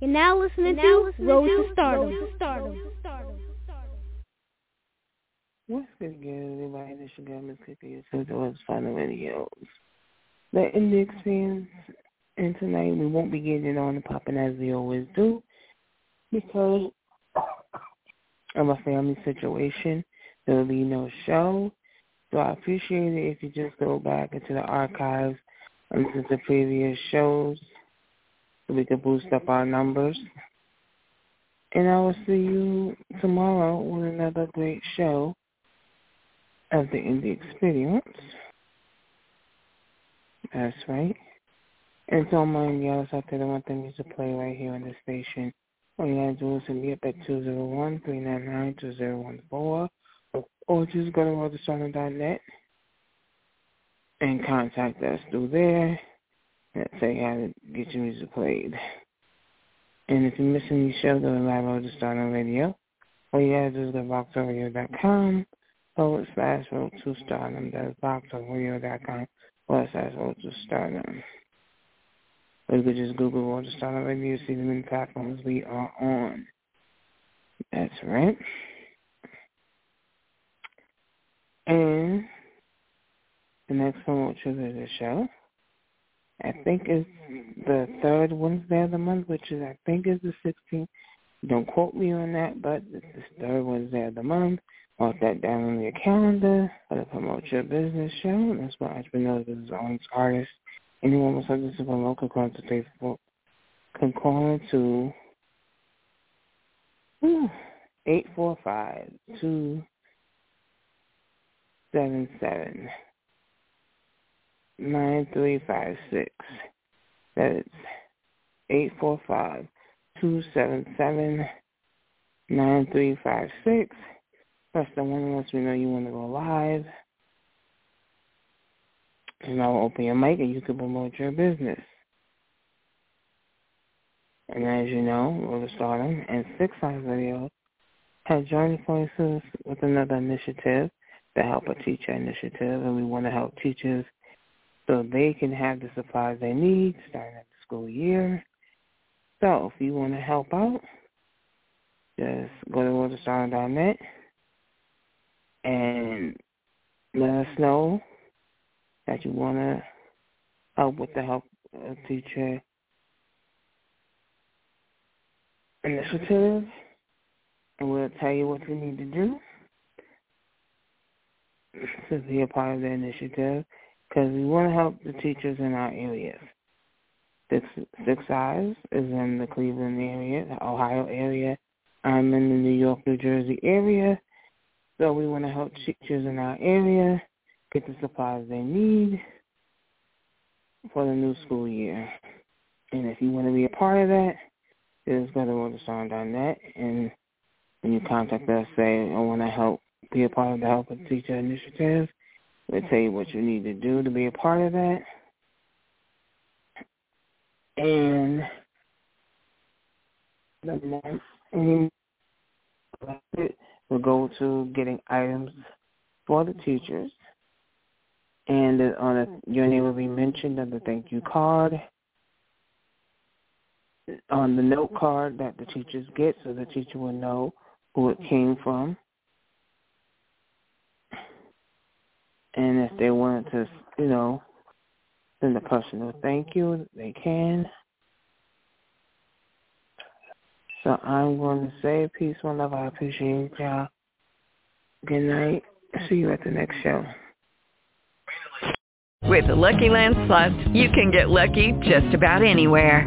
You're now listening now to listening Road to to Stardom. Road Stardom. What's good, good, everybody? This your girl, Miss Cookie. So the was final videos. The index fans, and tonight we won't be getting on the popping as we always do because of a family situation. There will be no show. So I appreciate it if you just go back into the archives and listen to previous shows so we can boost up our numbers. And I will see you tomorrow with another great show of the Indie Experience. That's right. And so mind y'all out there that want the music play right here on the station. All you gotta do is hit me up at 201-399-2014 or just go to roadtostardom.net and contact us through there say how to get your music played. And if you're missing these shows on the live Road to Stardom Radio, all you gotta do is go to boxradio.com forward slash road to stardom. That's boxradio.com forward slash road to stardom. Or you could just Google Road to Stardom Radio, see the many platforms we are on. That's right. And the next promotion of the show, I think is the third Wednesday of the month, which is I think is the 16th. Don't quote me on that, but it's the third Wednesday of the month. Mark that down on your calendar for the Promote Your Business show. That's why entrepreneurs, business owners, artists, anyone with something to promote can call to Facebook. Can call into eight four five two seven seven nine three five six. That is eight four five two seven seven nine three five six. Press the one lets we know you want to go live. And I'll open your mic and you can promote your business. And as you know, Road to Stardom and Six Eyes Radio have joined forces with another initiative, the Help a Teacher initiative, and we want to help teachers so they can have the supplies they need starting at the school year. So if you want to help out, just go to roadtostardom.net and let us know that you want to help with the Help Teacher initiative, and we'll tell you what you need to do to be a part of the initiative because we want to help the teachers in our areas. Six, Six Eyes is in the Cleveland area, the Ohio area. I'm in the New York, New Jersey area. So we want to help teachers in our area get the supplies they need for the new school year. And if you want to be a part of that, just go to roadtostardom.net and when you contact us, say, I want to help be a part of the Help a Teacher initiative. We'll tell you what you need to do to be a part of that. And the next we'll go to getting items for the teachers. And on a, your name will be mentioned on the thank you card, on the note card that the teachers get so the teacher will know who it came from. And if they wanted to, you know, send a personal thank you, they can. So I'm going to say peace, one love. I appreciate y'all. Good night. See you at the next show. With the Lucky Land Slots, you can get lucky just about anywhere.